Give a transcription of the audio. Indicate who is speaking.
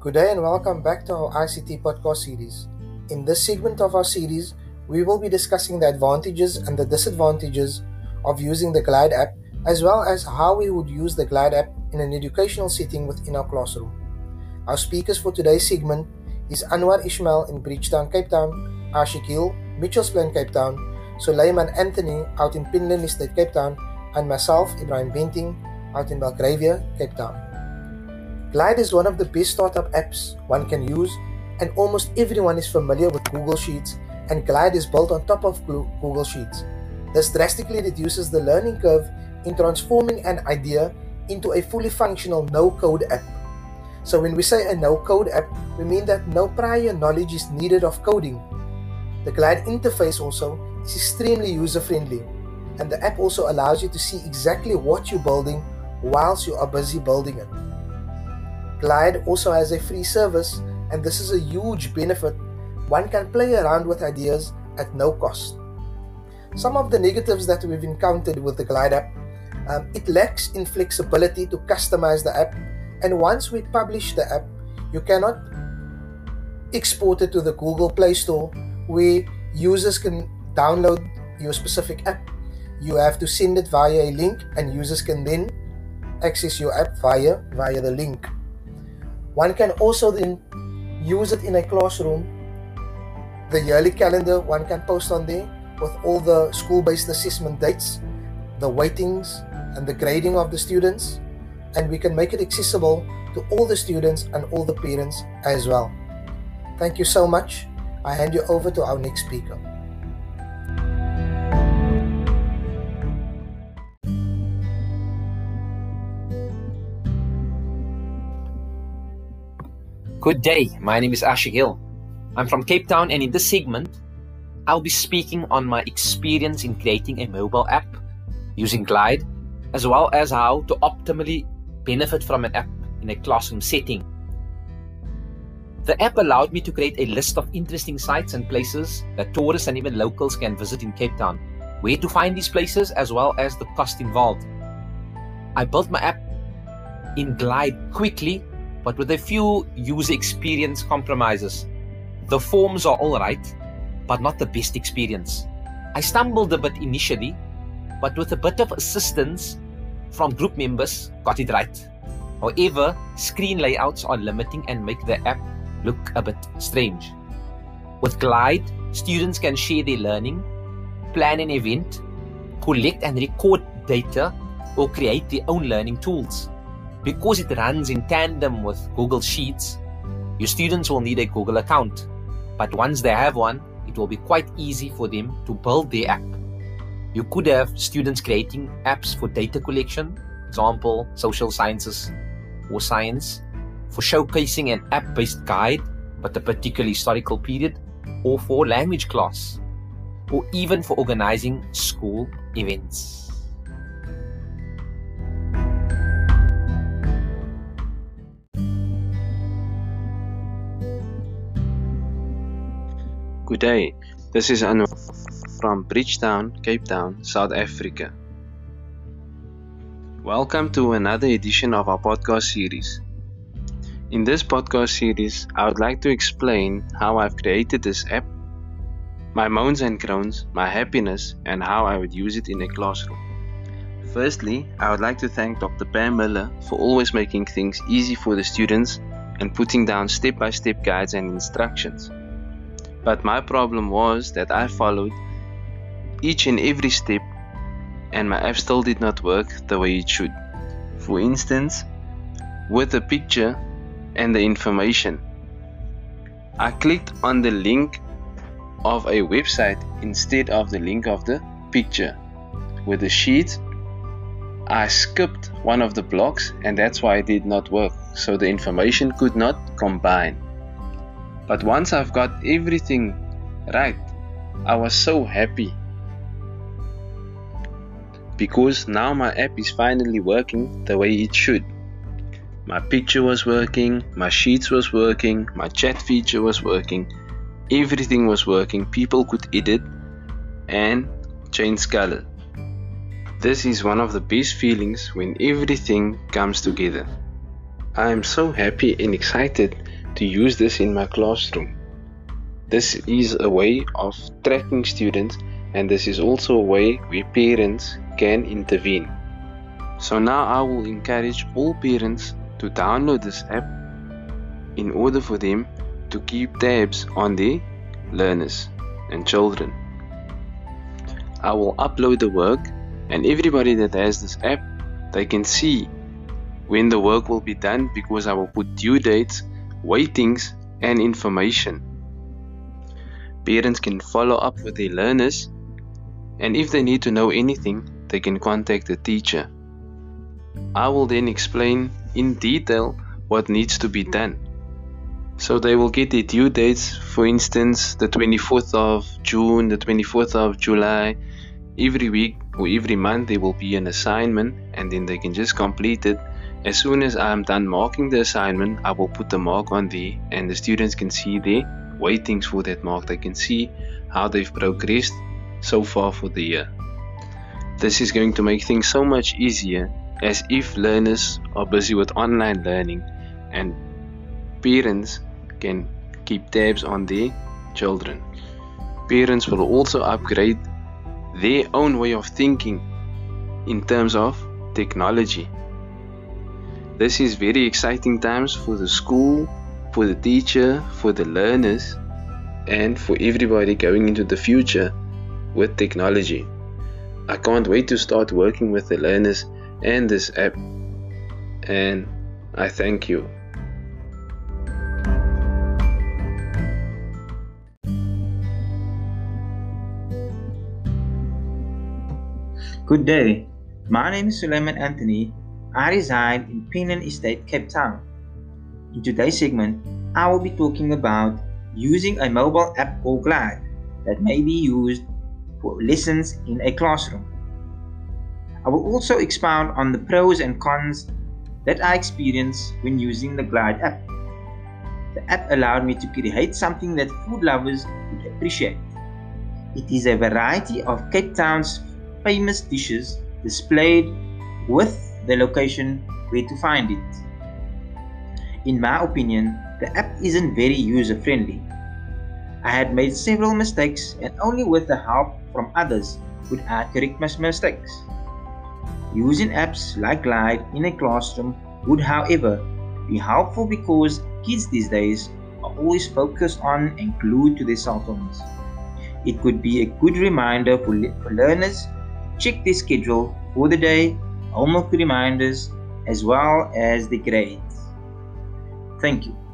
Speaker 1: Good day and welcome back to our ICT podcast series. In this segment of our series, we will be discussing the advantages and the disadvantages of using the Glide app, as well as how we would use the Glide app in an educational setting within our classroom. Our speakers for today's segment is Anwar Ismail in Bridgetown, Cape Town, Ashik Hill, Mitchells Plain, Cape Town, Suleiman Anthony out in Penlyn Estate, Cape Town, and myself, Ebrahim Benting, out in Belgravia, Cape Town. Glide is one of the best startup apps one can use, and almost everyone is familiar with Google Sheets, and Glide is built on top of Google Sheets. This drastically reduces the learning curve in transforming an idea into a fully functional no code app. So, when we say a no code app, we mean that no prior knowledge is needed of coding. The Glide interface also is extremely user friendly, and the app also allows you to see exactly what you're building whilst you are busy building it. Glide also has a free service, and this is a huge benefit. One can play around with ideas at no cost. Some of the negatives that we've encountered with the Glide app um, it lacks in flexibility to customize the app, and once we publish the app, you cannot export it to the Google Play Store where users can download your specific app. You have to send it via a link, and users can then access your app via via the link. One can also then use it in a classroom. The yearly calendar one can post on there with all the school based assessment dates, the weightings, and the grading of the students, and we can make it accessible to all the students and all the parents as well. Thank you so much. I hand you over to our next speaker.
Speaker 2: Good day, my name is Ashik Hill. I'm from Cape Town, and in this segment, I'll be speaking on my experience in creating a mobile app using Glide, as well as how to optimally benefit from an app in a classroom setting. The app allowed me to create a list of interesting sites and places that tourists and even locals can visit in Cape Town, where to find these places, as well as the cost involved. I built my app in Glide quickly but with a few user experience compromises. The forms are alright, but not the best experience. I stumbled a bit initially, but with a bit of assistance from group members, got it right. However, screen layouts are limiting and make the app look a bit strange. With Glide, students can share their learning, plan an event, collect and record data, or create their own learning tools. Because it runs in tandem with Google Sheets, your students will need a Google account. But once they have one, it will be quite easy for them to build their app. You could have students creating apps for data collection, for example, social sciences or science, for showcasing an app based guide, but a particular historical period, or for language class, or even for organizing school events.
Speaker 3: Good day, this is Anu from Bridgetown, Cape Town, South Africa. Welcome to another edition of our podcast series. In this podcast series, I would like to explain how I've created this app, my moans and groans, my happiness, and how I would use it in a classroom. Firstly, I would like to thank Dr. Pam Miller for always making things easy for the students and putting down step by step guides and instructions. But my problem was that I followed each and every step and my app still did not work the way it should. For instance, with the picture and the information. I clicked on the link of a website instead of the link of the picture. With the sheet, I skipped one of the blocks and that's why it did not work. So the information could not combine. But once I've got everything right, I was so happy because now my app is finally working the way it should. My picture was working, my sheets was working, my chat feature was working, everything was working. People could edit and change color. This is one of the best feelings when everything comes together. I am so happy and excited to use this in my classroom. This is a way of tracking students, and this is also a way where parents can intervene. So now I will encourage all parents to download this app in order for them to keep tabs on their learners and children. I will upload the work and everybody that has this app they can see when the work will be done because I will put due dates, weightings and information. Parents can follow up with their learners and if they need to know anything they can contact the teacher. I will then explain in detail what needs to be done. So they will get their due dates, for instance, the 24th of June, the 24th of July. Every week or every month there will be an assignment and then they can just complete it. As soon as I'm done marking the assignment, I will put the mark on there and the students can see their weightings for that mark. They can see how they've progressed so far for the year. This is going to make things so much easier as if learners are busy with online learning and parents can keep tabs on their children. Parents will also upgrade their own way of thinking in terms of technology. This is very exciting times for the school, for the teacher, for the learners, and for everybody going into the future with technology. I can't wait to start working with the learners and this app, and I thank you.
Speaker 4: Good day. My name is Suleiman Anthony. I reside in Penlyn Estate, Cape Town. In today's segment, I will be talking about using a mobile app called Glide that may be used for lessons in a classroom. I will also expound on the pros and cons that I experienced when using the Glide app. The app allowed me to create something that food lovers would appreciate. It is a variety of Cape Town's famous dishes displayed with the location where to find it. In my opinion, the app isn't very user friendly. I had made several mistakes and only with the help from others could I correct my mistakes. Using apps like Glide in a classroom would, however, be helpful because kids these days are always focused on and glued to their cell phones. It could be a good reminder for, for learners check the schedule for the day, homework reminders, as well as the grades. Thank you.